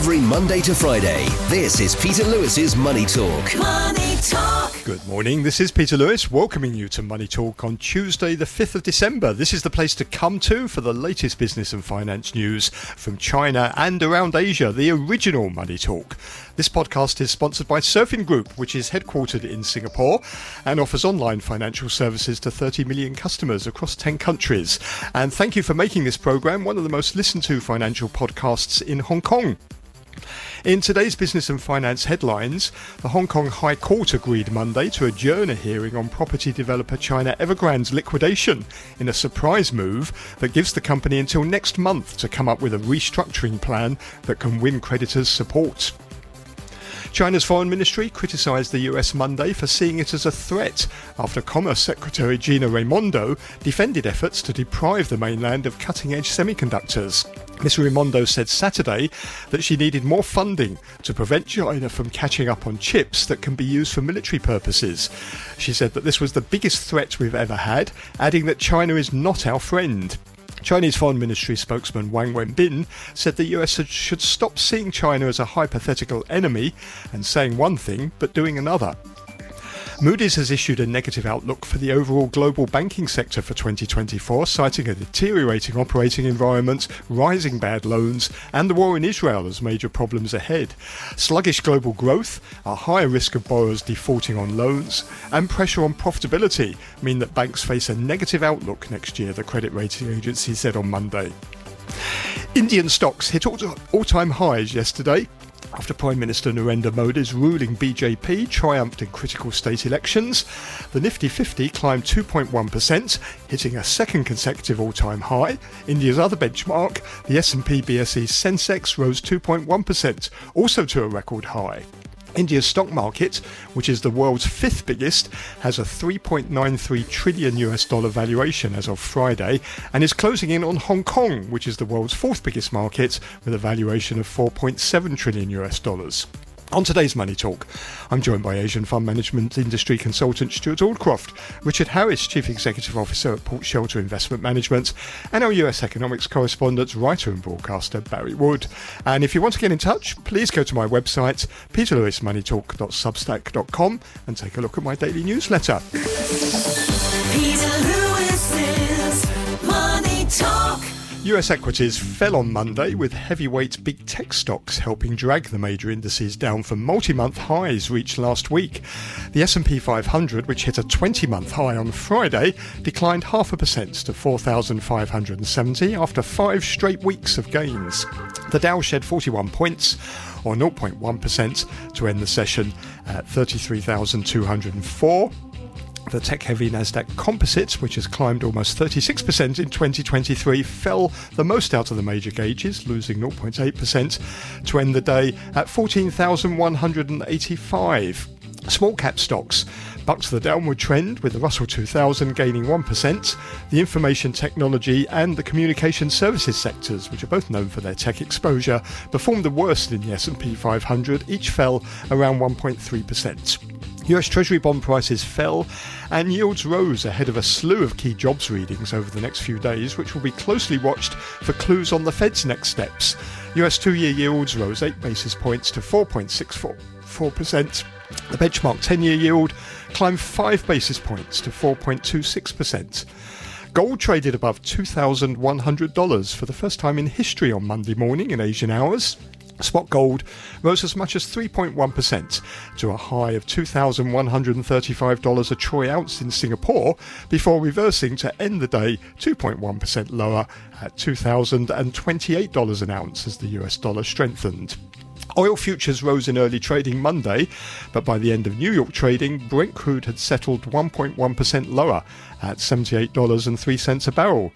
every Monday to Friday. This is Peter Lewis's Money Talk. Money Talk. Good morning. This is Peter Lewis welcoming you to Money Talk on Tuesday, the 5th of December. This is the place to come to for the latest business and finance news from China and around Asia, the original Money Talk. This podcast is sponsored by Surfin Group, which is headquartered in Singapore and offers online financial services to 30 million customers across 10 countries. And thank you for making this program one of the most listened to financial podcasts in Hong Kong. In today's business and finance headlines, the Hong Kong High Court agreed Monday to adjourn a hearing on property developer China Evergrande's liquidation in a surprise move that gives the company until next month to come up with a restructuring plan that can win creditors' support. China's foreign ministry criticised the US Monday for seeing it as a threat after Commerce Secretary Gina Raimondo defended efforts to deprive the mainland of cutting edge semiconductors. Ms. Raimondo said Saturday that she needed more funding to prevent China from catching up on chips that can be used for military purposes. She said that this was the biggest threat we've ever had, adding that China is not our friend. Chinese Foreign Ministry spokesman Wang Wenbin said the US should stop seeing China as a hypothetical enemy and saying one thing but doing another. Moody's has issued a negative outlook for the overall global banking sector for 2024, citing a deteriorating operating environment, rising bad loans, and the war in Israel as major problems ahead. Sluggish global growth, a higher risk of borrowers defaulting on loans, and pressure on profitability mean that banks face a negative outlook next year, the credit rating agency said on Monday. Indian stocks hit all time highs yesterday, after Prime Minister Narendra Modi's ruling BJP triumphed in critical state elections, the Nifty 50 climbed 2.1%, hitting a second consecutive all-time high. India's other benchmark, the S&P BSE Sensex rose 2.1%, also to a record high. India's stock market, which is the world's fifth biggest, has a 3.93 trillion US dollar valuation as of Friday and is closing in on Hong Kong, which is the world's fourth biggest market with a valuation of 4.7 trillion US dollars. On today's Money Talk, I'm joined by Asian fund management industry consultant Stewart Aldcroft, Richard Harris, Chief Executive Officer at Port Shelter Investment Management, and our US economics correspondent, writer and broadcaster Barry Wood. And if you want to get in touch, please go to my website, peterlewismoneytalk.substack.com, and take a look at my daily newsletter. Peter Lewis's Money Talk. US equities fell on Monday with heavyweight big tech stocks helping drag the major indices down from multi-month highs reached last week. The S&P 500, which hit a 20-month high on Friday, declined half a percent to 4,570 after 5 straight weeks of gains. The Dow shed 41 points or 0.1% to end the session at 33,204. The tech heavy Nasdaq Composite, which has climbed almost 36% in 2023, fell the most out of the major gauges, losing 0.8% to end the day at 14,185. Small cap stocks bucked the downward trend with the Russell 2000 gaining 1%. The information technology and the communication services sectors, which are both known for their tech exposure, performed the worst in the S&P 500, each fell around 1.3%. US Treasury bond prices fell and yields rose ahead of a slew of key jobs readings over the next few days, which will be closely watched for clues on the Fed's next steps. US two year yields rose 8 basis points to 4.64%. The benchmark 10 year yield climbed 5 basis points to 4.26%. Gold traded above $2,100 for the first time in history on Monday morning in Asian hours. Spot gold rose as much as 3.1% to a high of $2,135 a troy ounce in Singapore before reversing to end the day 2.1% lower at $2,028 an ounce as the US dollar strengthened. Oil futures rose in early trading Monday, but by the end of New York trading, Brent crude had settled 1.1% lower at $78.03 a barrel.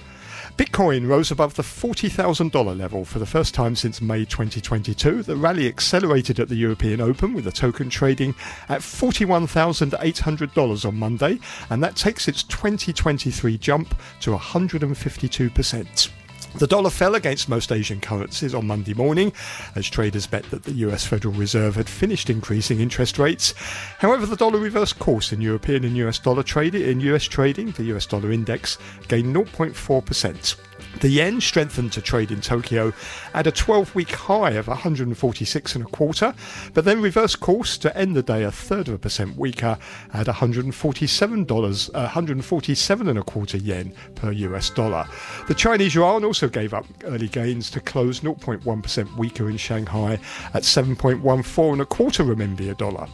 Bitcoin rose above the $40,000 level for the first time since May 2022. The rally accelerated at the European Open with the token trading at $41,800 on Monday, and that takes its 2023 jump to 152%. The dollar fell against most Asian currencies on Monday morning as traders bet that the US Federal Reserve had finished increasing interest rates. However, the dollar reversed course in European and US dollar trading. In US trading, the US dollar index gained 0.4%. The yen strengthened to trade in Tokyo at a 12 week high of 146 and a quarter, but then reversed course to end the day a third of a percent weaker at $147, uh, 147 and a quarter yen per US dollar. The Chinese yuan also gave up early gains to close 0.1% weaker in Shanghai at 7.14 and a quarter renminbi a dollar.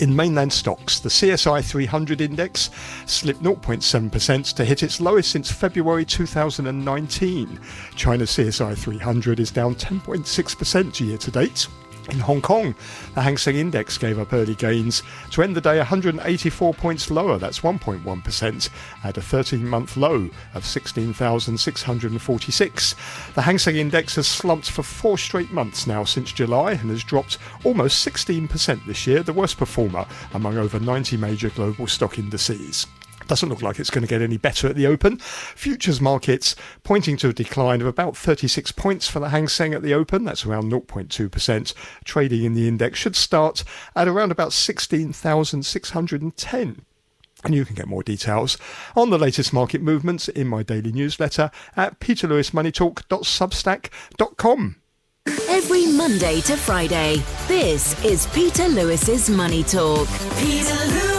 In mainland stocks, the CSI 300 index slipped 0.7% to hit its lowest since February 2019. China's CSI 300 is down 10.6% year to date. In Hong Kong, the Hang Seng Index gave up early gains to end the day 184 points lower, that's 1.1%, at a 13 month low of 16,646. The Hang Seng Index has slumped for four straight months now since July and has dropped almost 16% this year, the worst performer among over 90 major global stock indices. Doesn't look like it's going to get any better at the open. Futures markets pointing to a decline of about 36 points for the Hang Seng at the open. That's around 0.2%. Trading in the index should start at around about 16,610. And you can get more details on the latest market movements in my daily newsletter at peterlewismoneytalk.substack.com. Every Monday to Friday, this is Peter Lewis's Money Talk. Peter Talk.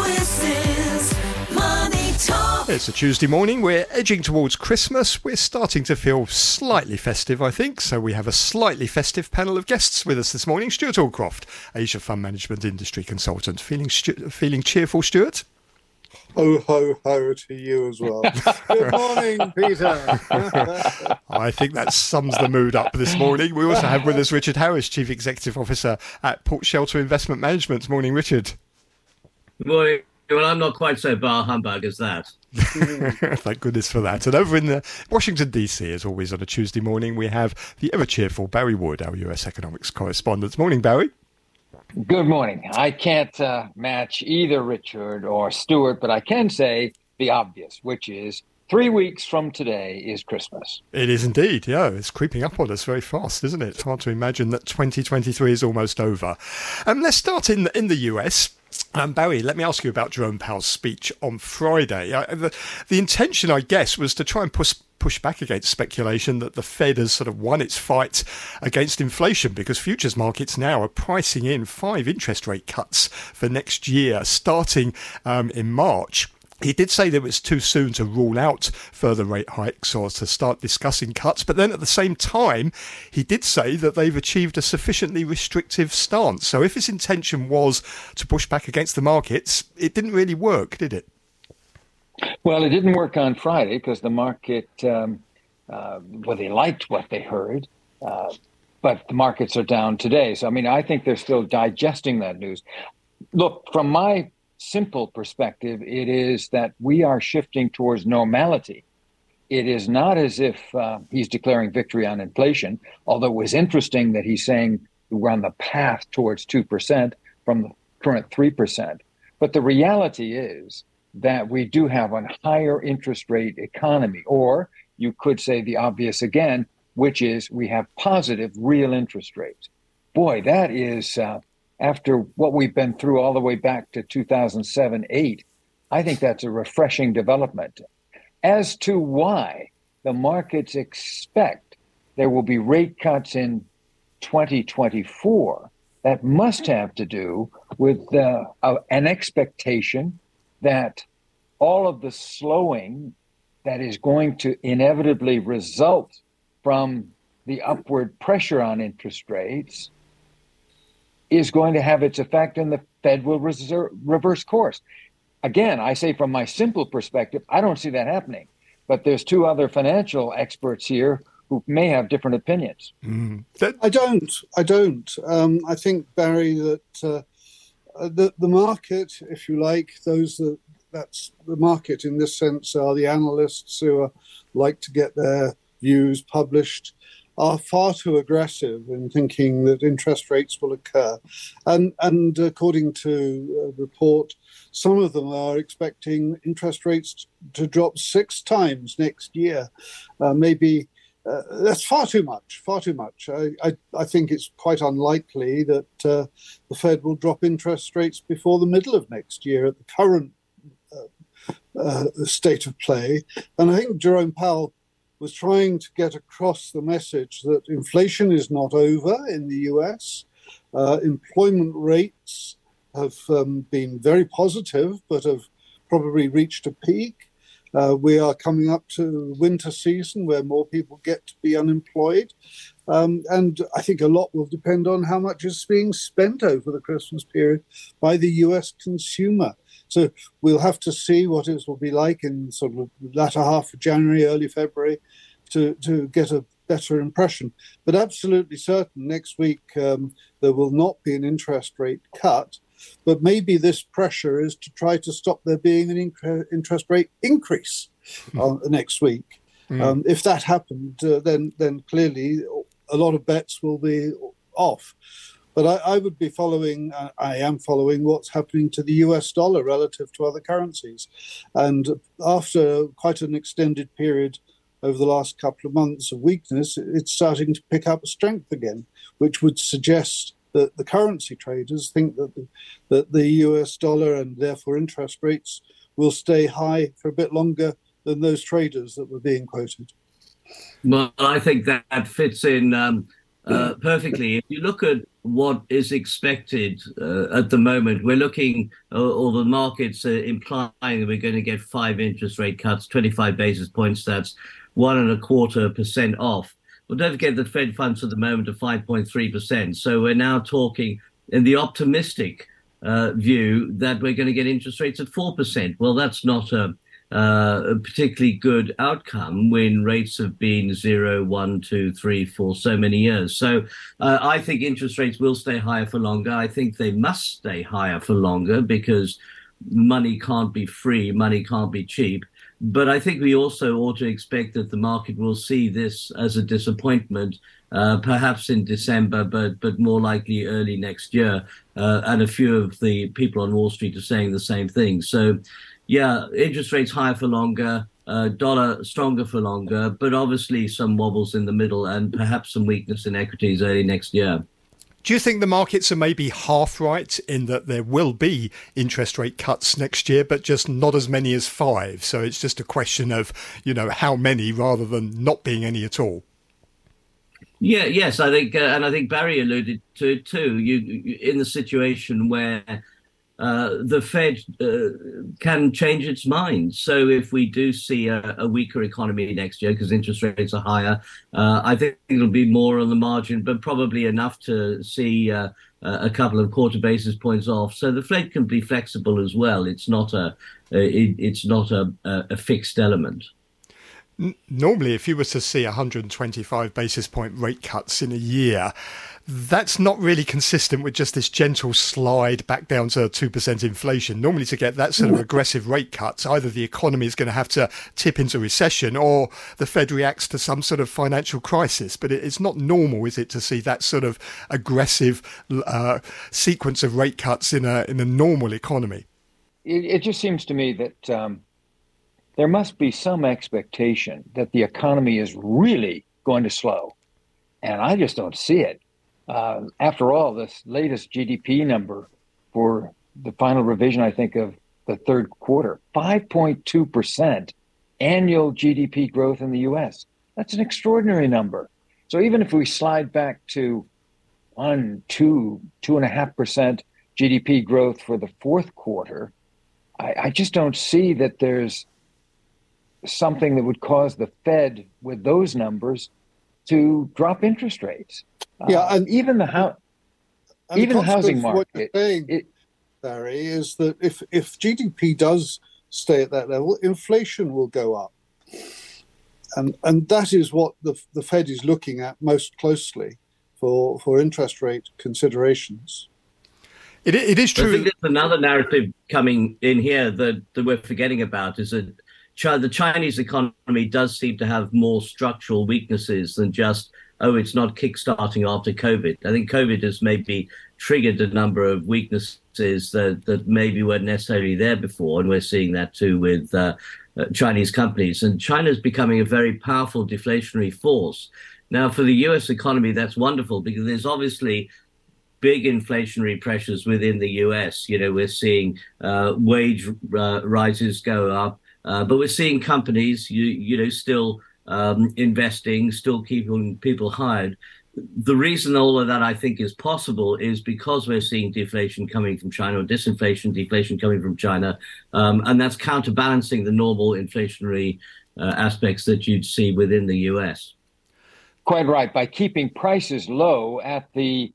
It's a Tuesday morning. We're edging towards Christmas. We're starting to feel slightly festive, I think. So we have a slightly festive panel of guests with us this morning. Stewart Aldcroft, Asia Fund Management Industry Consultant. Feeling stu- feeling cheerful, Stewart? Oh ho, ho to you as well. Good morning, Peter. I think that sums the mood up this morning. We also have with us Richard Harris, Chief Executive Officer at Port Shelter Investment Management. Morning, Richard. Well, well, I'm not quite so bar humbug as that. Thank goodness for that. And over in the Washington, D.C., as always on a Tuesday morning, we have the ever cheerful Barry Wood, our US economics correspondent. Morning, Barry. Good morning. I can't uh, match either Richard or Stewart, but I can say the obvious, which is three weeks from today is Christmas. It is indeed, yeah. It's creeping up on us very fast, isn't it? It's hard to imagine that 2023 is almost over. Um, let's start in the, in the US. Um, Barry, let me ask you about Jerome Powell's speech on Friday. Uh, the, the intention, I guess, was to try and push push back against speculation that the Fed has sort of won its fight against inflation because futures markets now are pricing in five interest rate cuts for next year, starting um, in March. He did say that it was too soon to rule out further rate hikes or to start discussing cuts, but then at the same time, he did say that they've achieved a sufficiently restrictive stance. So if his intention was to push back against the markets, it didn't really work, did it? Well, it didn't work on Friday because the market, um, uh, well, they liked what they heard, uh, but the markets are down today. So, I mean, I think they're still digesting that news. Look, from my simple perspective, it is that we are shifting towards normality. It is not as if uh, he's declaring victory on inflation, although it was interesting that he's saying we're on the path towards 2% from the current 3%. But the reality is that we do have a higher interest rate economy, or you could say the obvious again, which is we have positive real interest rates. Boy, that is uh, after what we've been through all the way back to 2007 8. I think that's a refreshing development. As to why the markets expect there will be rate cuts in 2024, that must have to do with uh, an expectation that all of the slowing that is going to inevitably result from the upward pressure on interest rates is going to have its effect and the Fed will reserve, reverse course. Again, I say from my simple perspective, I don't see that happening. But there's two other financial experts here who may have different opinions. Mm. I don't. I don't. Um, I think Barry that uh, the the market, if you like, those that that's the market in this sense are the analysts who are, like to get their views published are far too aggressive in thinking that interest rates will occur. And, and according to a report, some of them are expecting interest rates to drop six times next year. Uh, maybe uh, that's far too much, far too much. I, I, I think it's quite unlikely that uh, the Fed will drop interest rates before the middle of next year at the current uh, state of play. And I think Jerome Powell was trying to get across the message that inflation is not over in the US. Uh, employment rates have um, been very positive, but have probably reached a peak. Uh, we are coming up to winter season where more people get to be unemployed. Um, and I think a lot will depend on how much is being spent over the Christmas period by the US consumer. So we'll have to see what it will be like in sort of latter half of January, early February to, to get a better impression. But absolutely certain next week um, there will not be an interest rate cut. But maybe this pressure is to try to stop there being an interest rate increase uh, next week. Mm. Um, if that happened, uh, then then clearly a lot of bets will be off. But I, I would be following, uh, I am following what's happening to the US dollar relative to other currencies. And after quite an extended period over the last couple of months of weakness, it's starting to pick up strength again, which would suggest that the currency traders think that the, that the US dollar and therefore interest rates will stay high for a bit longer than those traders that were being quoted. Well, I think that fits in um, uh, perfectly. If you look at what is expected uh, at the moment, we're looking, uh, or the markets are implying that we're going to get five interest rate cuts, 25 basis points. That's one and a quarter percent off. Well, don't forget the Fed funds at the moment are 5.3%. So we're now talking in the optimistic uh, view that we're going to get interest rates at 4%. Well, that's not a, uh, a particularly good outcome when rates have been zero, one, two, three for so many years. So uh, I think interest rates will stay higher for longer. I think they must stay higher for longer because money can't be free, money can't be cheap. But I think we also ought to expect that the market will see this as a disappointment, uh, perhaps in December, but but more likely early next year. Uh, and a few of the people on Wall Street are saying the same thing. So, yeah, interest rates higher for longer, uh, dollar stronger for longer, but obviously some wobbles in the middle and perhaps some weakness in equities early next year. Do you think the markets are maybe half right in that there will be interest rate cuts next year, but just not as many as five? So it's just a question of, you know, how many rather than not being any at all. Yeah, yes, I think, uh, and I think Barry alluded to it too. You, you in the situation where uh, the Fed uh, can change its mind. So if we do see a, a weaker economy next year because interest rates are higher, uh, I think it'll be more on the margin, but probably enough to see uh, a couple of quarter basis points off. So the Fed can be flexible as well. It's not a it, it's not a, a fixed element normally if you were to see 125 basis point rate cuts in a year that's not really consistent with just this gentle slide back down to 2% inflation. Normally, to get that sort of aggressive rate cuts, either the economy is going to have to tip into recession or the Fed reacts to some sort of financial crisis. But it's not normal, is it, to see that sort of aggressive uh, sequence of rate cuts in a, in a normal economy? It, it just seems to me that um, there must be some expectation that the economy is really going to slow. And I just don't see it. Uh, after all, this latest GDP number for the final revision, I think, of the third quarter 5.2% annual GDP growth in the US. That's an extraordinary number. So even if we slide back to one, two, two and a half percent GDP growth for the fourth quarter, I, I just don't see that there's something that would cause the Fed with those numbers to drop interest rates. Yeah, uh, and even the house, even the, the housing market. What you're saying, it, Barry, is that if if GDP does stay at that level, inflation will go up, and and that is what the the Fed is looking at most closely for for interest rate considerations. It, it is true. I think there's another narrative coming in here that, that we're forgetting about is that the Chinese economy does seem to have more structural weaknesses than just oh, it's not kickstarting after COVID. I think COVID has maybe triggered a number of weaknesses that, that maybe weren't necessarily there before. And we're seeing that too with uh, uh, Chinese companies. And China is becoming a very powerful deflationary force. Now, for the US economy, that's wonderful because there's obviously big inflationary pressures within the US. You know, we're seeing uh, wage uh, rises go up. Uh, but we're seeing companies, you you know, still um, investing, still keeping people hired. The reason all of that I think is possible is because we're seeing deflation coming from China, or disinflation, deflation coming from China, um, and that's counterbalancing the normal inflationary uh, aspects that you'd see within the US. Quite right. By keeping prices low at the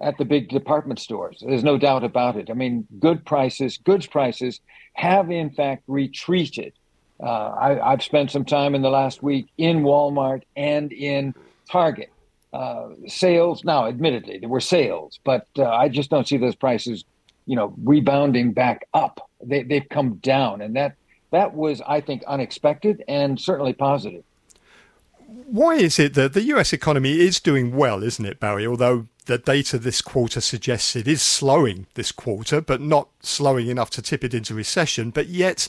at the big department stores, there's no doubt about it. I mean, good prices, goods prices have in fact retreated. Uh, I, have spent some time in the last week in Walmart and in Target. Uh, sales now, admittedly, there were sales, but uh, I just don't see those prices, you know, rebounding back up. They, they've come down, and that that was, I think, unexpected and certainly positive. Why is it that the US economy is doing well, isn't it, Barry? Although the data this quarter suggests it is slowing this quarter, but not slowing enough to tip it into recession. But yet,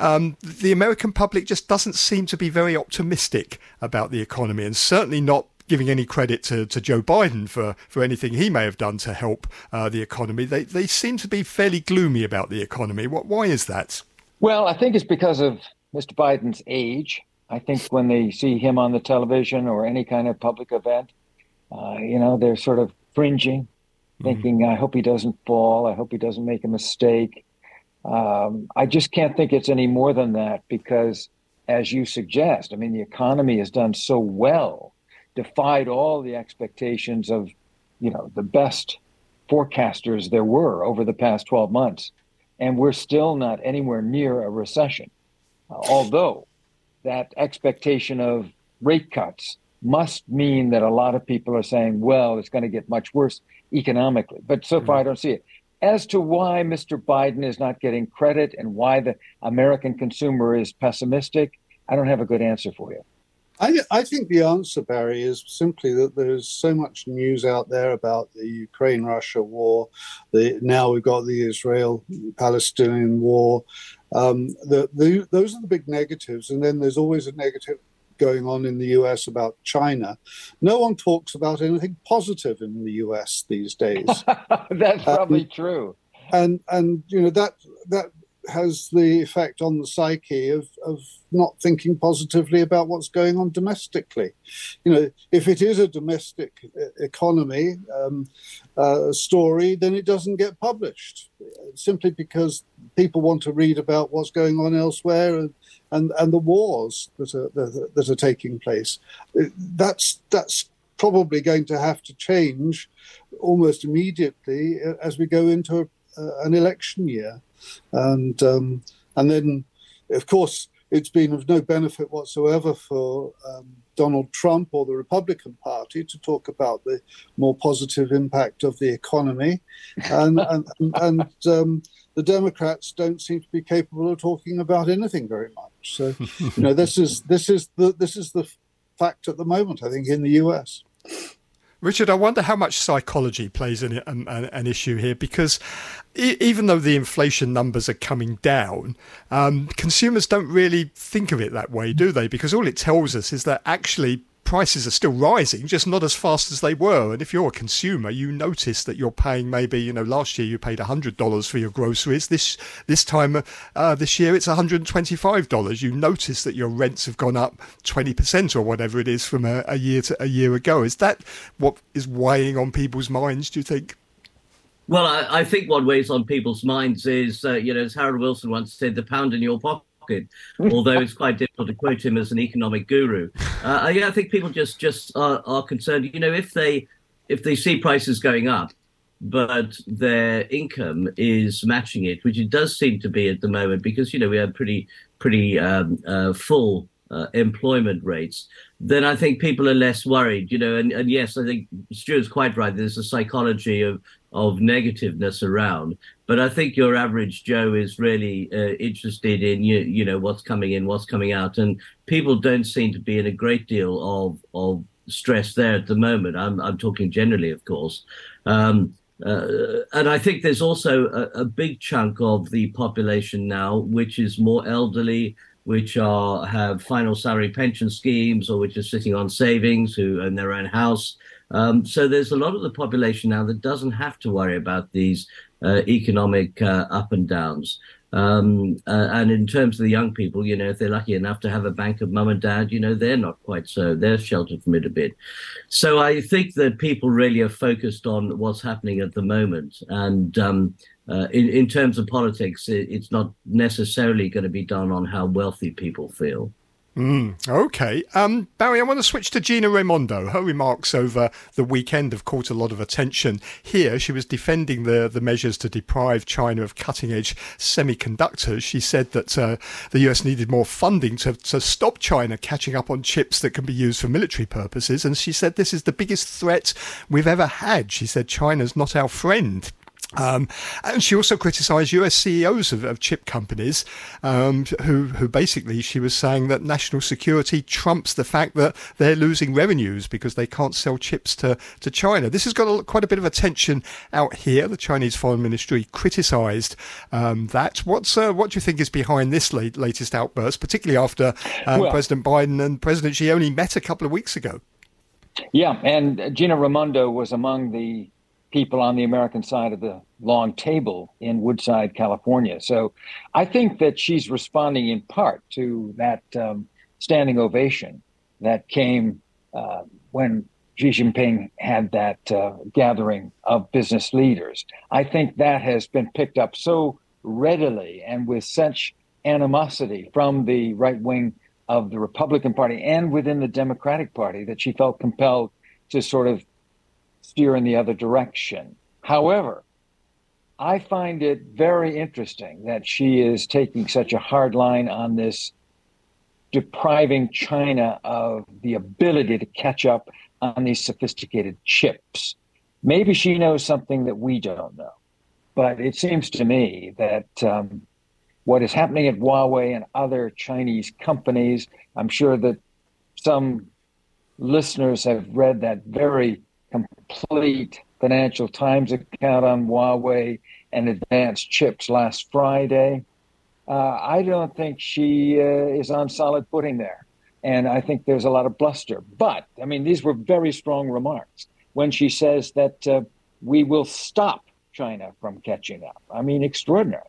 um, the American public just doesn't seem to be very optimistic about the economy, and certainly not giving any credit to, to Joe Biden for, for anything he may have done to help uh, the economy. They, they seem to be fairly gloomy about the economy. What, why is that? Well, I think it's because of Mr. Biden's age. I think when they see him on the television or any kind of public event, uh, you know, they're sort of fringing, mm-hmm. thinking, I hope he doesn't fall. I hope he doesn't make a mistake. Um, I just can't think it's any more than that because, as you suggest, I mean, the economy has done so well, defied all the expectations of, you know, the best forecasters there were over the past 12 months. And we're still not anywhere near a recession. Uh, although that expectation of rate cuts must mean that a lot of people are saying, well, it's going to get much worse economically. But so far, I don't see it. As to why Mr. Biden is not getting credit and why the American consumer is pessimistic, I don't have a good answer for you. I, I, think the answer, Barry, is simply that there's so much news out there about the Ukraine Russia war. The, now we've got the Israel Palestinian war. Um, the, the, those are the big negatives. And then there's always a negative going on in the US about China. No one talks about anything positive in the US these days. That's probably um, true. And and you know that that has the effect on the psyche of, of not thinking positively about what's going on domestically. You know, if it is a domestic uh, economy um, uh, story, then it doesn't get published simply because people want to read about what's going on elsewhere and, and, and the wars that are, that, are taking place. That's, that's probably going to have to change almost immediately uh, as we go into a, uh, an election year and um, and then of course it's been of no benefit whatsoever for um, Donald Trump or the Republican Party to talk about the more positive impact of the economy, and and, and um, the Democrats don't seem to be capable of talking about anything very much. So, you know, this is this is the this is the fact at the moment. I think in the U.S. Richard, I wonder how much psychology plays an, an, an issue here because e- even though the inflation numbers are coming down, um, consumers don't really think of it that way, do they? Because all it tells us is that actually prices are still rising, just not as fast as they were. And if you're a consumer, you notice that you're paying maybe, you know, last year you paid $100 for your groceries. This this time uh, this year it's $125. You notice that your rents have gone up 20% or whatever it is from a, a year to a year ago. Is that what is weighing on people's minds, do you think? Well, I, I think what weighs on people's minds is, uh, you know, as Harold Wilson once said, the pound in your pocket although it's quite difficult to quote him as an economic guru. Uh, yeah, I think people just just are, are concerned. You know, if they if they see prices going up, but their income is matching it, which it does seem to be at the moment, because you know we have pretty pretty um, uh, full uh, employment rates, then I think people are less worried. You know, and, and yes, I think Stewart's quite right. There's a psychology of of negativeness around. But I think your average Joe is really uh, interested in you, you know what's coming in, what's coming out, and people don't seem to be in a great deal of of stress there at the moment. I'm I'm talking generally, of course. Um, uh, and I think there's also a, a, big chunk of the population now which is more elderly, which are have final salary pension schemes or which are sitting on savings, who own their own house. Um, so there's a lot of the population now that doesn't have to worry about these uh, economic uh, up and downs. Um, uh, and in terms of the young people, you know, if they're lucky enough to have a bank of mum and dad, you know, they're not quite so, they're sheltered from it a bit. So I think that people really are focused on what's happening at the moment. And um, uh, in, in terms of politics, it, it's not necessarily going to be done on how wealthy people feel. Mm, okay. Um, Barry, I want to switch to Gina Raimondo. Her remarks over the weekend have caught a lot of attention. Here, she was defending the, the measures to deprive China of cutting edge semiconductors. She said that uh, the US needed more funding to, to stop China catching up on chips that can be used for military purposes. And she said this is the biggest threat we've ever had. She said China's not our friend. Um, and she also criticised US CEOs of, of chip companies, um, who, who basically she was saying that national security trumps the fact that they're losing revenues because they can't sell chips to, to China. This has got a, quite a bit of attention out here. The Chinese Foreign Ministry criticised um, that. What's uh, what do you think is behind this late, latest outburst, particularly after um, well, President Biden and President Xi only met a couple of weeks ago? Yeah, and Gina Raimondo was among the people on the American side of the long table in Woodside, California. So I think that she's responding in part to that um, standing ovation that came uh, when Xi Jinping had that uh, gathering of business leaders. I think that has been picked up so readily and with such animosity from the right wing of the Republican Party and within the Democratic Party that she felt compelled to sort of steer in the other direction. However, I find it very interesting that she is taking such a hard line on this, depriving China of the ability to catch up on these sophisticated chips. Maybe she knows something that we don't know. But it seems to me that um, what is happening at Huawei and other Chinese companies, I'm sure that some listeners have read that very complete Financial Times account on Huawei and advanced chips last Friday. Uh, I don't think she uh, is on solid footing there. And I think there's a lot of bluster. But, I mean, these were very strong remarks when she says that uh, we will stop China from catching up. I mean, extraordinary.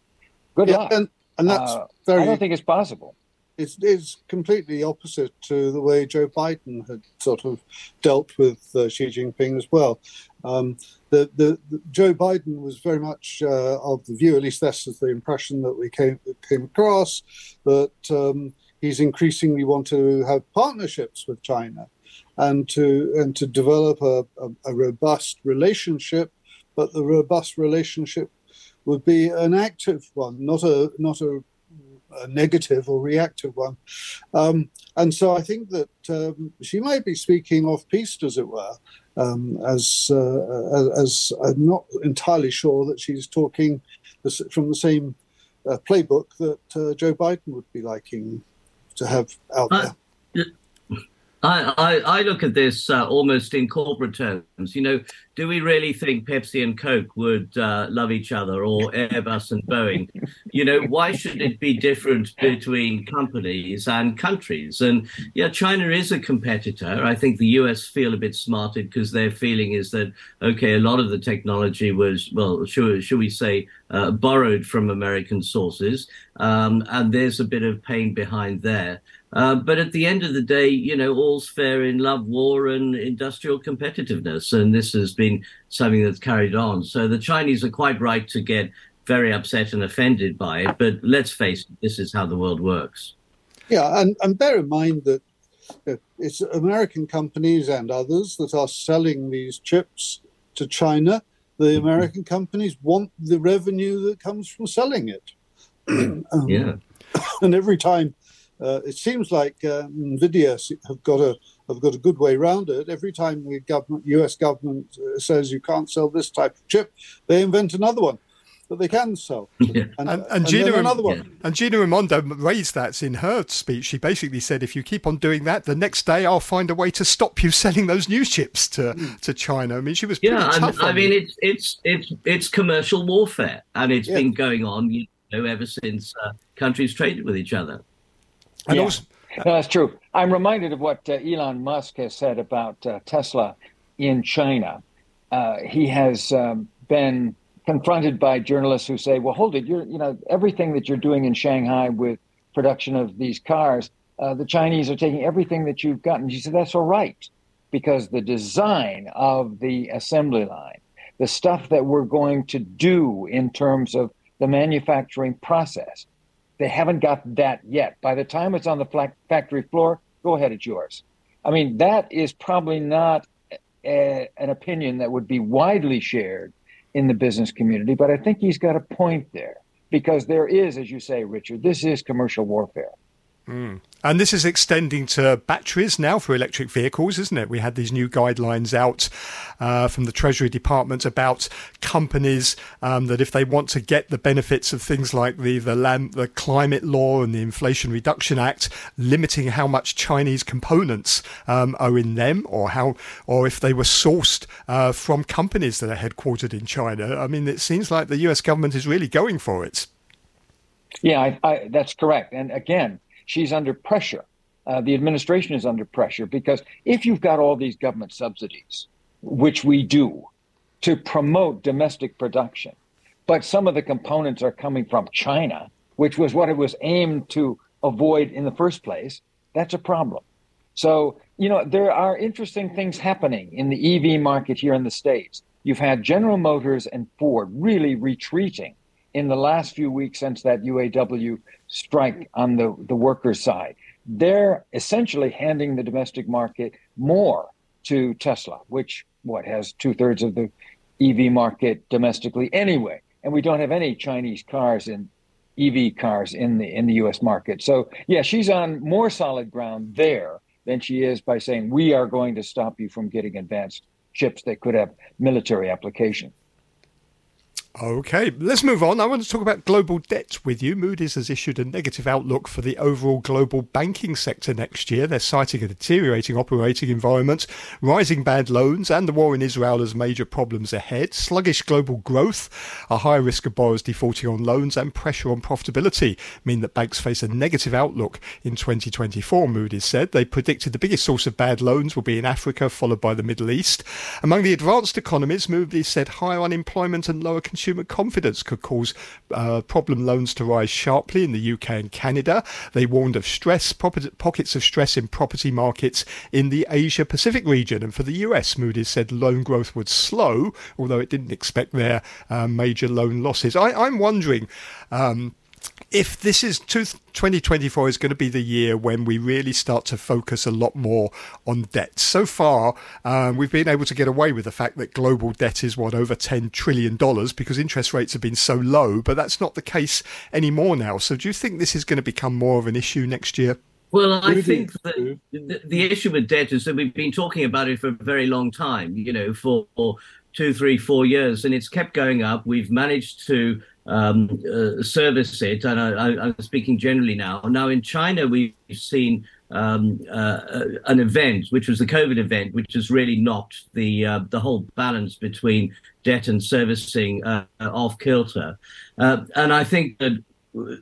Good yeah, luck. And, and that's uh, very. I don't think it's possible it's, it's completely opposite to the way Joe Biden had sort of dealt with uh, Xi Jinping as well. Um, the, the, the, Joe Biden was very much uh, of the view, at least this is the impression that we came came across, that um, he's increasingly want to have partnerships with China, and to and to develop a, a, a robust relationship, but the robust relationship would be an active one, not a not a a negative or reactive one. Um, and so I think that um, she might be speaking off piste, as it were, um, as, uh, as I'm not entirely sure that she's talking from the same uh, playbook that uh, Joe Biden would be liking to have out there. I, I, I, look at this uh, almost in corporate terms. You know, do we really think Pepsi and Coke would uh, love each other or Airbus and Boeing? You know, why should it be different between companies and countries? And yeah, China is a competitor. I think the US feel a bit smarted because their feeling is that, okay, a lot of the technology was, well, should, should we say, uh, borrowed from American sources. Um, and there's a bit of pain behind there. Uh, but at the end of the day, you know, all's fair in love, war, and industrial competitiveness. And this has been something that's carried on. So the Chinese are quite right to get very upset and offended by it. But let's face it, this is how the world works. Yeah, and, and bear in mind that it's American companies and others that are selling these chips to China. The mm-hmm. American companies want the revenue that comes from selling it. um, yeah. And every time uh, it seems like uh, Nvidia have got a have got a good way around it. Every time the government, U.S. government uh, says you can't sell this type of chip, they invent another one that they can sell. Yeah. And, and, and, and Gina, another one. Yeah. And Gina Raimondo raised that in her speech. She basically said, if you keep on doing that, the next day I'll find a way to stop you selling those new chips to, mm. to China. I mean, she was yeah. I mean, it's it's it's it's commercial warfare, and it's yeah. been going on, you know, ever since uh, countries traded with each other. And yeah. also, no, that's true. I'm reminded of what uh, Elon Musk has said about uh, Tesla in China. Uh, he has um, been confronted by journalists who say, "Well, hold it, you're you know everything that you're doing in Shanghai with production of these cars, uh, the Chinese are taking everything that you've gotten." She said, "That's all right, because the design of the assembly line, the stuff that we're going to do in terms of the manufacturing process, they haven't got that yet. By the time it's on the factory floor, go ahead, it's yours." I mean, that is probably not a, an opinion that would be widely shared in the business community, but I think he's got a point there because there is, as you say, Richard, this is commercial warfare. Mm. And this is extending to batteries now for electric vehicles, isn't it? We had these new guidelines out uh, from the Treasury Department about companies um, that if they want to get the benefits of things like the the, land, the climate law and the Inflation Reduction Act, limiting how much Chinese components um, are in them, or how, or if they were sourced uh, from companies that are headquartered in China. I mean, it seems like the U.S. government is really going for it. Yeah, I, I, that's correct. And again she's under pressure. Uh, the administration is under pressure because if you've got all these government subsidies, which we do, to promote domestic production, but some of the components are coming from China, which was what it was aimed to avoid in the first place, that's a problem. So, you know, there are interesting things happening in the EV market here in the States. You've had General Motors and Ford really retreating in the last few weeks since that UAW strike on the, the workers' side. They're essentially handing the domestic market more to Tesla, which what has two thirds of the EV market domestically anyway. And we don't have any Chinese cars in EV cars in the in the US market. So yeah, she's on more solid ground there than she is by saying we are going to stop you from getting advanced chips that could have military application. Okay, let's move on. I want to talk about global debt with you. Moody's has issued a negative outlook for the overall global banking sector next year. They're citing a deteriorating operating environment, rising bad loans, and the war in Israel as major problems ahead. Sluggish global growth, a high risk of borrowers defaulting on loans, and pressure on profitability mean that banks face a negative outlook in 2024, Moody's said. They predicted the biggest source of bad loans will be in Africa, followed by the Middle East. Among the advanced economies, Moody's said higher unemployment and lower consumer consumer confidence could cause uh, problem loans to rise sharply in the UK and Canada. They warned of stress, pockets of stress in property markets in the Asia Pacific region. And for the US, Moody's said loan growth would slow, although it didn't expect their uh, major loan losses. I, am wondering. Um, if this is 2024 is going to be the year when we really start to focus a lot more on debt. So far, um, we've been able to get away with the fact that global debt is what over 10 trillion dollars because interest rates have been so low, but that's not the case anymore now. So, do you think this is going to become more of an issue next year? Well, I think the, the issue with debt is that we've been talking about it for a very long time. You know, for two, three, four years, and it's kept going up. We've managed to um, uh, service it, and I, am speaking generally now. Now, in China, we've seen um, uh, an event, which was the COVID event, which has really knocked the uh, the whole balance between debt and servicing uh, off kilter. Uh, and I think that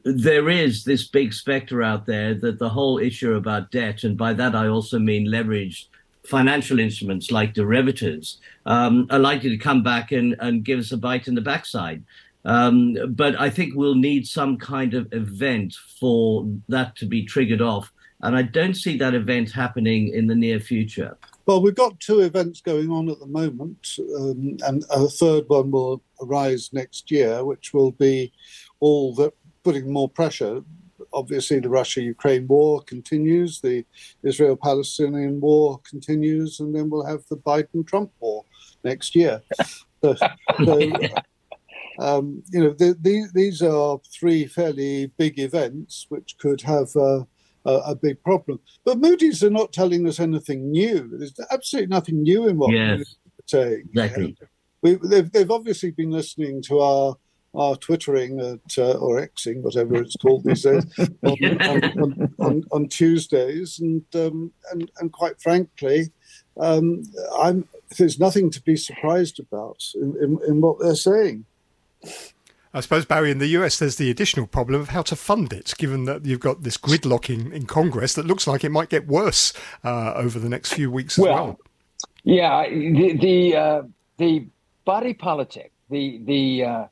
there is this big specter out there that the whole issue about debt, and by that I also mean leveraged financial instruments like derivatives, um, are likely to come back and, and give us a bite in the backside. Um, but I think we'll need some kind of event for that to be triggered off. And I don't see that event happening in the near future. Well, we've got two events going on at the moment, um, and a third one will arise next year, which will be all that putting more pressure. Obviously, the Russia Ukraine war continues, the Israel Palestinian war continues, and then we'll have the Biden Trump war next year. So, so um, you know, the, the, these are three fairly big events which could have uh, a, a, big problem. But Moody's are not telling us anything new. There's absolutely nothing new in what yes, they're saying. Exactly. We, they've, they've obviously been listening to our our twittering at, uh, or xing, whatever it's called these days, on, on, on, on, Tuesdays, and um, and and quite frankly, um, I'm there's nothing to be surprised about in, in, in what they're saying. I suppose, Barry, in the US, there's the additional problem of how to fund it, given that you've got this gridlock in, Congress that looks like it might get worse uh, over the next few weeks as well. well. Yeah, the the, uh, the body politic the the uh,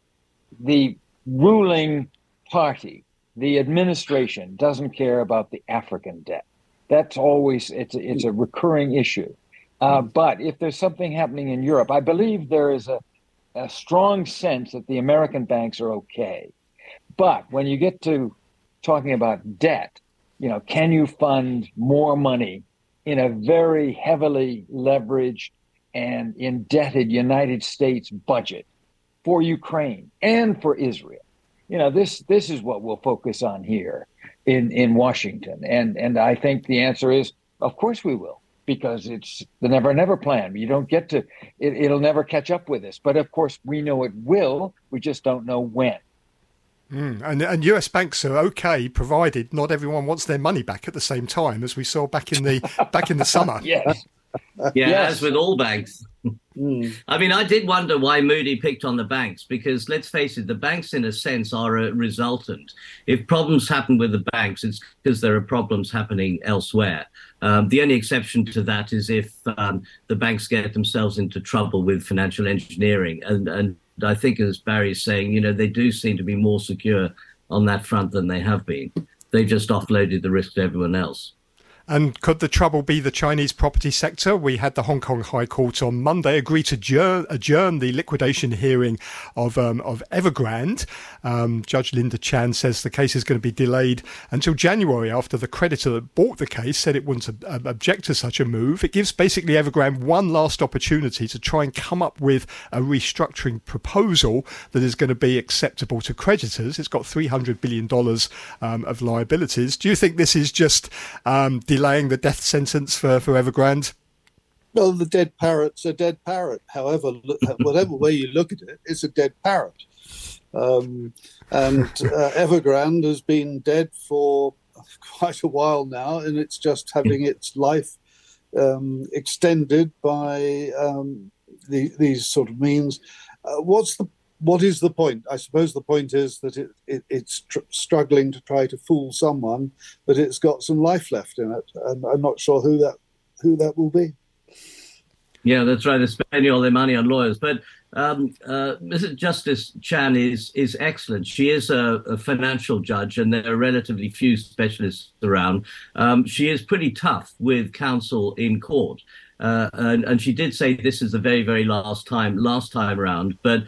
the ruling party, the administration doesn't care about the African debt. That's always it's a, it's a recurring issue. Uh, but if there's something happening in Europe, I believe there is a, a strong sense that the American banks are okay. But when you get to talking about debt, you know, can you fund more money in a very heavily leveraged and indebted United States budget for Ukraine and for Israel? You know, this this is what we'll focus on here in in Washington, and and I think the answer is, of course we will, because it's the never never plan. You don't get to it, it'll never catch up with us, but of course we know it will. We just don't know when. Mm, and, and US banks are okay, provided not everyone wants their money back at the same time, as we saw back in the back in the summer. yes. Yeah, yes. as with all banks. Mm. I mean, I did wonder why Moody picked on the banks because let's face it, the banks, in a sense, are a resultant. If problems happen with the banks, it's because there are problems happening elsewhere. Um, the only exception to that is if um, the banks get themselves into trouble with financial engineering. And, and I think, as Barry's saying, you know, they do seem to be more secure on that front than they have been. They've just offloaded the risk to everyone else. And could the trouble be the Chinese property sector? We had the Hong Kong High Court on Monday agree to adjourn, adjourn the liquidation hearing of um, of Evergrande. Um, Judge Linda Chan says the case is going to be delayed until January after the creditor that bought the case said it wouldn't object to such a move. It gives basically Evergrande one last opportunity to try and come up with a restructuring proposal that is going to be acceptable to creditors. It's got $300 billion um, of liabilities. Do you think this is just um, delaying the death sentence for, for Evergrande? Well, the dead parrot's a dead parrot. However, whatever way you look at it, it's a dead parrot. Um, and uh, Evergrande has been dead for quite a while now, and it's just having its life um, extended by um, the, these sort of means. Uh, what's the what is the point? I suppose the point is that it, it it's tr- struggling to try to fool someone, but it's got some life left in it, and I'm not sure who that who that will be. Yeah, that's right. They're spending all their money on lawyers, but um, uh, Mrs. Justice Chan is is excellent. She is a, a, financial judge, and there are relatively few specialists around. Um, she is pretty tough with counsel in court. Uh, and, and, she did say this is the very, very last time, last time around. But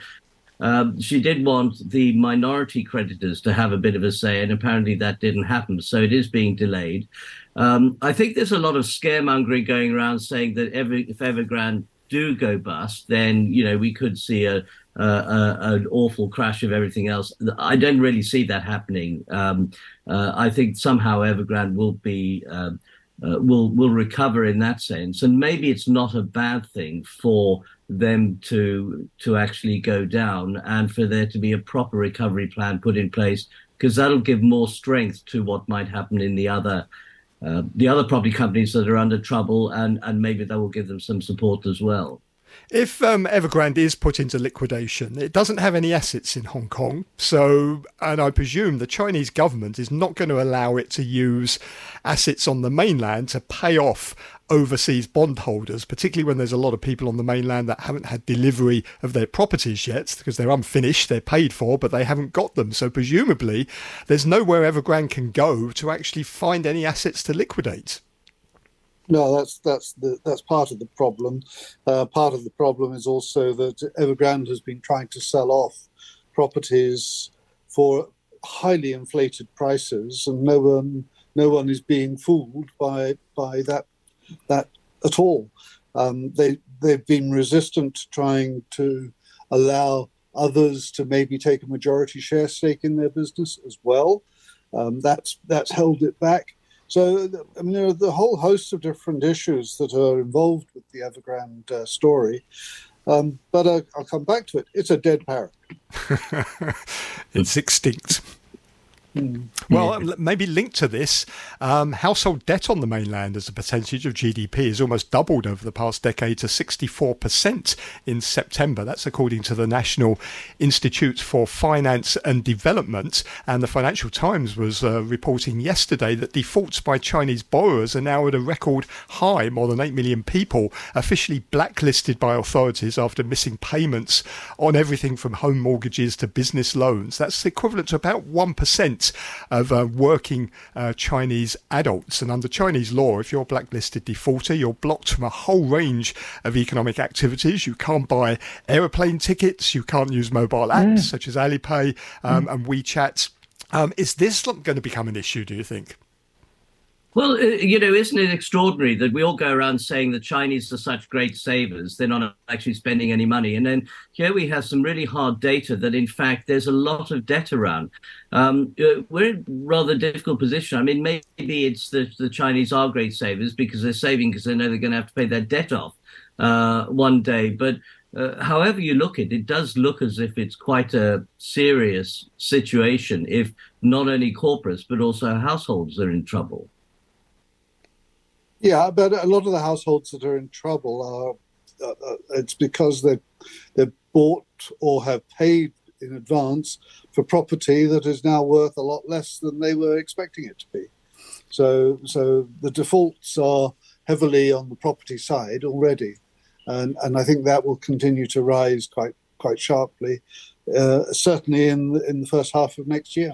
um, she did want the minority creditors to have a bit of a say, and apparently that didn't happen. So it is being delayed. Um, I think there's a lot of scaremongering going around saying that every, if Evergrande do go bust, then you know we could see a, a, a, an awful crash of everything else. I don't really see that happening. Um, uh, I think somehow Evergrande will be. Uh, uh, will will recover in that sense, and maybe it's not a bad thing for them to to actually go down and for there to be a proper recovery plan put in place because that'll give more strength to what might happen in the other uh, the other property companies that are under trouble and and maybe that will give them some support as well if um, Evergrande is put into liquidation, it doesn't have any assets in Hong Kong. So, and I presume the Chinese government is not going to allow it to use assets on the mainland to pay off overseas bondholders, particularly when there's a lot of people on the mainland that haven't had delivery of their properties yet because they're unfinished, they're paid for, but they haven't got them. So presumably, there's nowhere Evergrande can go to actually find any assets to liquidate. No, that's that's the, that's part of the problem. Uh, part of the problem is also that Evergrande has been trying to sell off properties for highly inflated prices, and no one no one is being fooled by by that that at all. Um, they they've been resistant to trying to allow others to maybe take a majority share stake in their business as well. Um, that's that's held it back. So I mean, there are the whole host of different issues that are involved with the Evergrande uh, story. Um, but uh, I'll come back to it. It's a dead parrot. it's extinct. Mm. Well, yeah. maybe linked to this, um, household debt on the mainland as a percentage of GDP has almost doubled over the past decade to 64% in September. That's according to the National Institute for Finance and Development. And the Financial Times was uh, reporting yesterday that defaults by Chinese borrowers are now at a record high. More than 8 million people officially blacklisted by authorities after missing payments on everything from home mortgages to business loans. That's equivalent to about 1% of uh, working uh, Chinese adults. And under Chinese law, if you're a blacklisted defaulter, you're blocked from a whole range of economic activities. You can't buy aeroplane tickets, you can't use mobile apps mm. such as Alipay um, mm. and WeChat. Um, is this going to become an issue, do you think? Well, uh, you know, isn't it extraordinary that we all go around saying the Chinese are such great savers? They're not actually spending any money. And then here we have some really hard data that, in fact, there's a lot of debt around. Um, uh, we're in a rather difficult position. I mean, maybe it's the, the Chinese are great savers because they're saving because they know they're going to have to pay their debt off uh, one day. But uh, however you look at it, it does look as if it's quite a serious situation if not only corporates, but also households are in trouble. Yeah, but a lot of the households that are in trouble are uh, uh, it's because they they've bought or have paid in advance for property that is now worth a lot less than they were expecting it to be. So so the defaults are heavily on the property side already, and and I think that will continue to rise quite quite sharply, uh, certainly in the, in the first half of next year.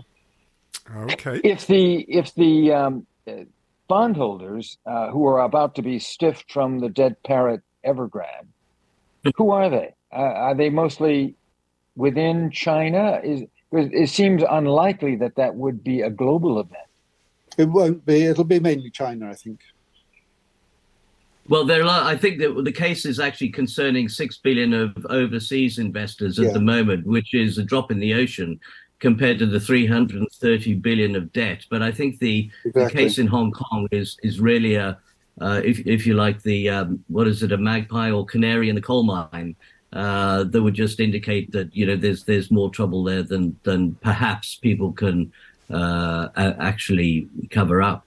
Okay. If the if the um, bondholders uh, who are about to be stiffed from the dead parrot Evergrande, who are they? Uh, are they mostly within China? Is it seems unlikely that that would be a global event. It won't be. It'll be mainly China, I think. Well, there are. I think that the case is actually concerning six billion of overseas investors at yeah. the moment, which is a drop in the ocean compared to the 330 billion of debt. But I think the, exactly. the case in Hong Kong is is really a, uh, if if you like, the um, what is it, a magpie or canary in the coal mine. Uh, that would just indicate that you know there's there's more trouble there than than perhaps people can uh, actually cover up.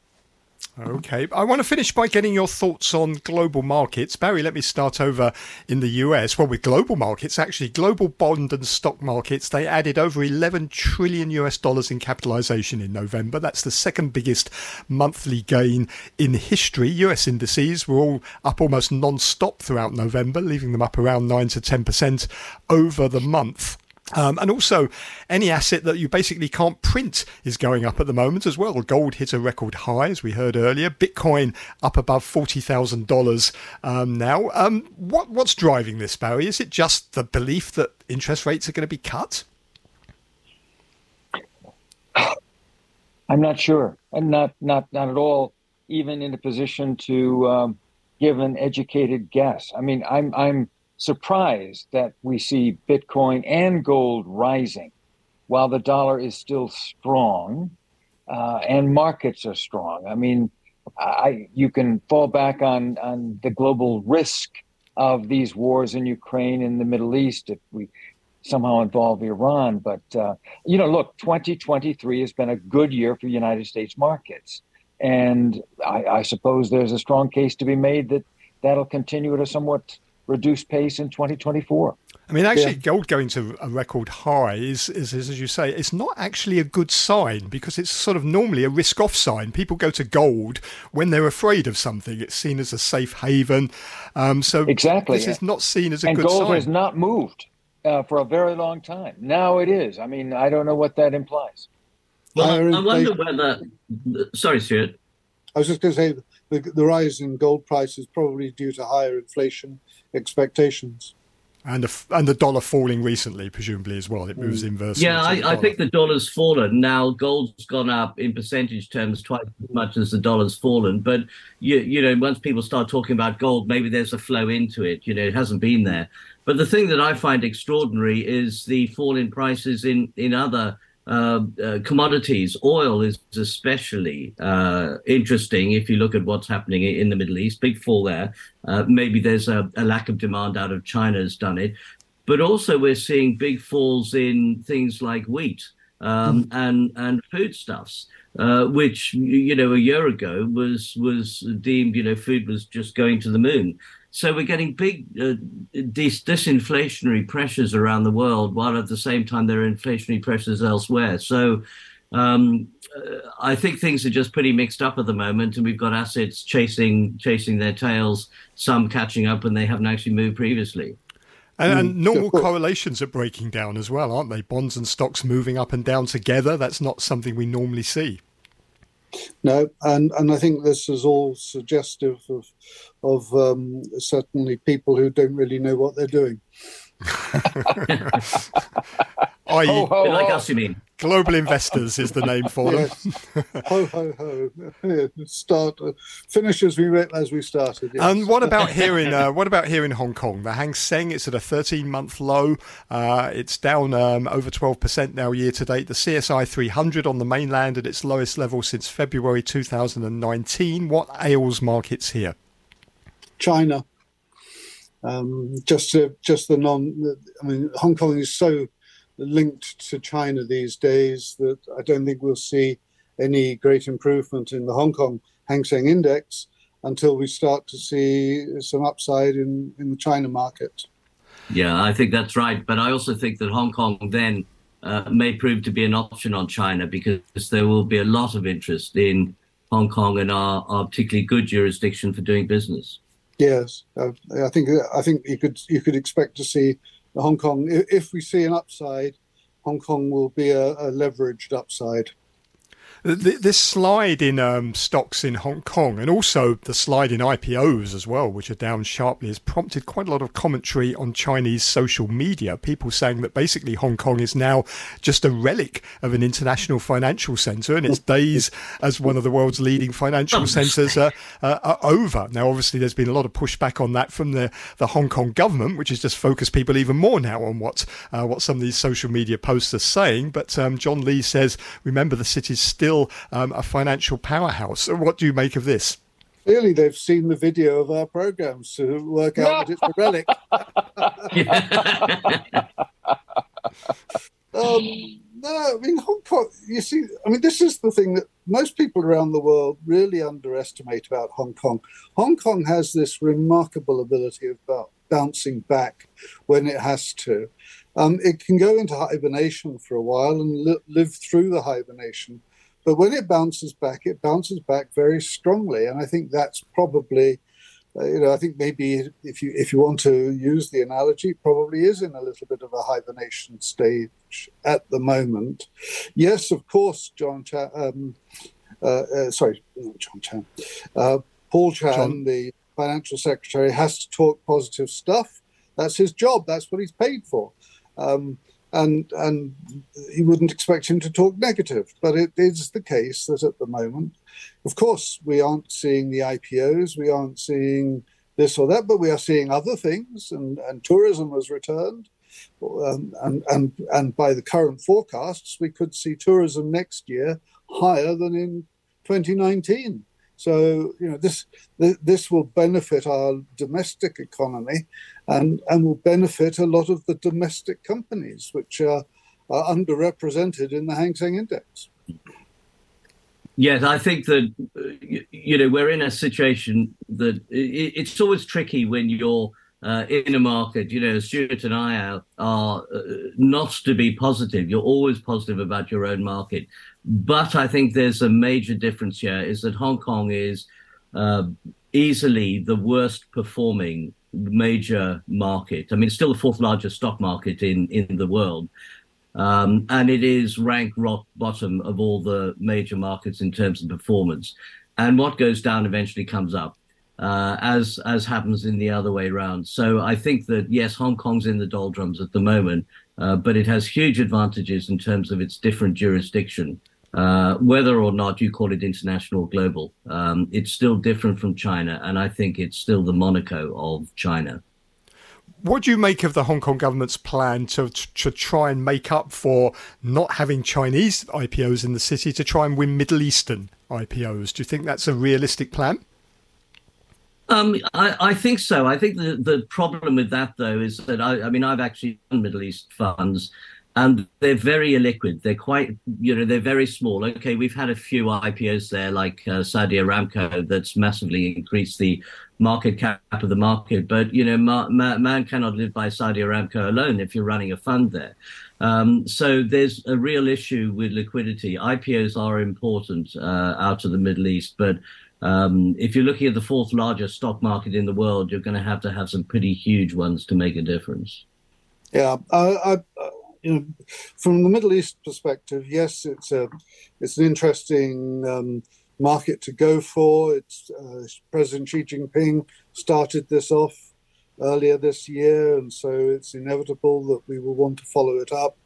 Okay. I want to finish by getting your thoughts on global markets. Barry, let me start over in the US. Well, with global markets, actually, global bond and stock markets, they added over 11 trillion US dollars in capitalization in November. That's the second biggest monthly gain in history. US indices were all up almost non stop throughout November, leaving them up around 9 to 10% over the month. Um, and also, any asset that you basically can't print is going up at the moment as well. Gold hit a record high, as we heard earlier. Bitcoin up above forty thousand um, dollars now. Um, what what's driving this, Barry? Is it just the belief that interest rates are going to be cut? I'm not sure. I'm not not not at all even in a position to um, give an educated guess. I mean, I'm I'm surprised that we see Bitcoin and gold rising while the dollar is still strong uh, and markets are strong. I mean, I, you can fall back on, on the global risk of these wars in Ukraine and the Middle East if we somehow involve Iran. But, uh, you know, look, 2023 has been a good year for United States markets. And I, I suppose there's a strong case to be made that that'll continue at a somewhat reduced pace in 2024. I mean, actually, yeah. gold going to a record high is, is, is, as you say, it's not actually a good sign because it's sort of normally a risk off sign. People go to gold when they're afraid of something. It's seen as a safe haven. Um, so exactly, this is not seen as a good sign. and good gold sign. has not moved uh, for a very long time. Now it is. I mean, I don't know what that implies. Well, I, I wonder whether. Sorry, Stewart. I was just going to say the, the rise in gold price is probably due to higher inflation expectations. And the, and the dollar falling recently, presumably as well. It moves mm. inversely. Yeah, I, I, think the dollar's fallen. Now gold's gone up in percentage terms twice as much as the dollar's fallen. But you you know, once people start talking about gold, maybe there's a flow into it. You know, it hasn't been there. But the thing that I find extraordinary is the fall in prices in in other uh, uh, commodities, oil is especially uh, interesting if you look at what's happening in the Middle East. Big fall there. Uh, maybe there's a, a, lack of demand out of China has done it, but also we're seeing big falls in things like wheat. um, mm. and and foodstuffs, uh, which you know a year ago was was deemed you know food was just going to the moon. So we're getting big uh, dis- disinflationary pressures around the world, while at the same time there are inflationary pressures elsewhere. So um, uh, I think things are just pretty mixed up at the moment, and we've got assets chasing chasing their tails, some catching up, and they haven't actually moved previously. And, and, hmm. normal correlations are breaking down as well, aren't they? Bonds and stocks moving up and down together. That's not something we normally see. No, and, and I think this is all suggestive of of um, certainly people who don't really know what they're doing. Are you, ho, ho, like ho. us, you mean? Global Investors is the name for them. ho ho ho! Start, uh, finish as we as we started. Yes. And what about here in uh, what about here in Hong Kong? The Hang Seng it's at a 13 month low. Uh, it's down um, over 12 percent now year to date. The CSI 300 on the mainland at its lowest level since February 2019. What ails markets here? China. Um, just to, just the non. I mean, Hong Kong is so linked to China these days that I don't think we'll see any great improvement in the Hong Kong Hang Seng Index until we start to see some upside in, in the China market. Yeah, I think that's right. But I also think that Hong Kong then uh, may prove to be an option on China because there will be a lot of interest in Hong Kong and our, our particularly good jurisdiction for doing business. Yes, uh, I think I think you could you could expect to see Hong Kong, if we see an upside, Hong Kong will be a, a leveraged upside. This slide in um, stocks in Hong Kong and also the slide in IPOs as well, which are down sharply, has prompted quite a lot of commentary on Chinese social media. People saying that basically Hong Kong is now just a relic of an international financial centre and its days as one of the world's leading financial centres are, uh, are, over. Now, obviously, there's been a lot of pushback on that from the, the Hong Kong government, which has just focused people even more now on what, uh, what some of these social media posts are saying. But um, John Lee says, remember, the city's still still um, a financial powerhouse. What do you make of this? Clearly, they've seen the video of our programs to work out that it's a relic. um, no, I mean Hong Kong. You see, I mean this is the thing that most people around the world really underestimate about Hong Kong. Hong Kong has this remarkable ability of bouncing back when it has to. Um, it can go into hibernation for a while and li- live through the hibernation, but when it bounces back, it bounces back very strongly, and I think that's probably, uh, you know, I think maybe if you if you want to use the analogy, probably is in a little bit of a hibernation stage at the moment. Yes, of course, John. Chan, um, uh, uh, sorry, not John Chan. Uh, Paul Chan, John. the financial secretary, has to talk positive stuff. That's his job. That's what he's paid for. Um, and and you wouldn't expect him to talk negative. But it is the case that at the moment, of course, we aren't seeing the IPOs, we aren't seeing this or that, but we are seeing other things, and, and tourism has returned. Um, and, and, and by the current forecasts, we could see tourism next year higher than in 2019. So you know this this will benefit our domestic economy, and and will benefit a lot of the domestic companies which are, are underrepresented in the Hang Seng Index. Yes, I think that you know we're in a situation that it's always tricky when you're uh, in a market. You know, Stewart and I are, are uh, not to be positive. You're always positive about your own market, but I think there's a major difference here: is that Hong Kong is uh, easily the worst performing major market. I mean, it's still the fourth largest stock market in in the world. Um, and it is rank rock bottom of all the major markets in terms of performance. And what goes down eventually comes up, uh, as as happens in the other way around. So I think that yes, Hong Kong's in the doldrums at the moment, uh, but it has huge advantages in terms of its different jurisdiction. Uh, whether or not you call it international or global, um, it's still different from China, and I think it's still the Monaco of China. What do you make of the Hong Kong government's plan to, to try and make up for not having Chinese IPOs in the city to try and win Middle Eastern IPOs? Do you think that's a realistic plan? Um, I, I, think so. I think the, the problem with that, though, is that I, I mean, I've actually done Middle East funds, and they're very illiquid. They're quite, you know, they're very small. Okay, we've had a few IPOs there, like uh, Saudi Aramco, that's massively increased the market cap of the market. But you know, ma- ma- man cannot live by Saudi Aramco alone if you're running a fund there. Um, so there's a real issue with liquidity. IPOs are important uh, out of the Middle East, but um, if you're looking at the fourth largest stock market in the world, you're going to have to have some pretty huge ones to make a difference. Yeah, I, I, you know, from the Middle East perspective, yes, it's a it's an interesting um, market to go for. It's uh, President Xi Jinping started this off earlier this year, and so it's inevitable that we will want to follow it up.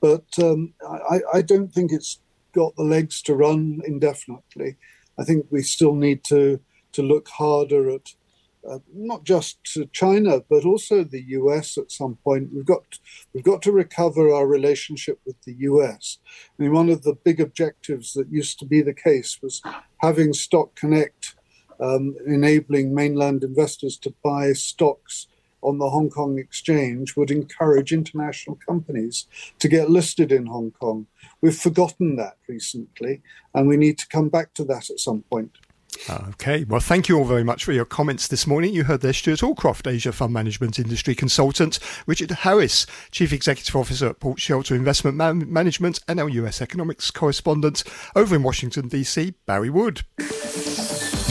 But um, I, I don't think it's got the legs to run indefinitely. I think we still need to to look harder at uh, not just China but also the US at some point. We've got we've got to recover our relationship with the US. I mean, one of the big objectives that used to be the case was having Stock Connect, um, enabling mainland investors to buy stocks on the Hong Kong exchange would encourage international companies to get listed in Hong Kong. We've forgotten that recently, and we need to come back to that at some point. Okay, well, thank you all very much for your comments this morning. You heard there Stewart Aldcroft, Asia Fund Management Industry Consultant, Richard Harris, Chief Executive Officer at Port Shelter Investment Man- Management, and our US Economics Correspondent over in Washington, D.C., Barry Wood.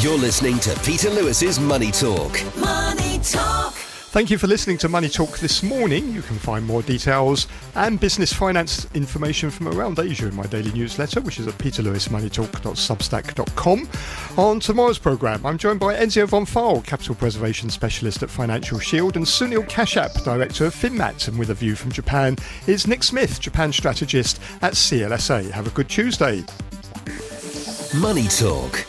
You're listening to Peter Lewis's Money Talk. Money Talk. Thank you for listening to Money Talk this morning. You can find more details and business finance information from around Asia in my daily newsletter, which is at peterlewismoneytalk.substack.com. On tomorrow's programme, I'm joined by Enzio von Pfeil, Capital Preservation Specialist at Financial Shield, and Sunil Kashap, Director of FinMat. And with a view from Japan is Nick Smith, Japan Strategist at CLSA. Have a good Tuesday. Money Talk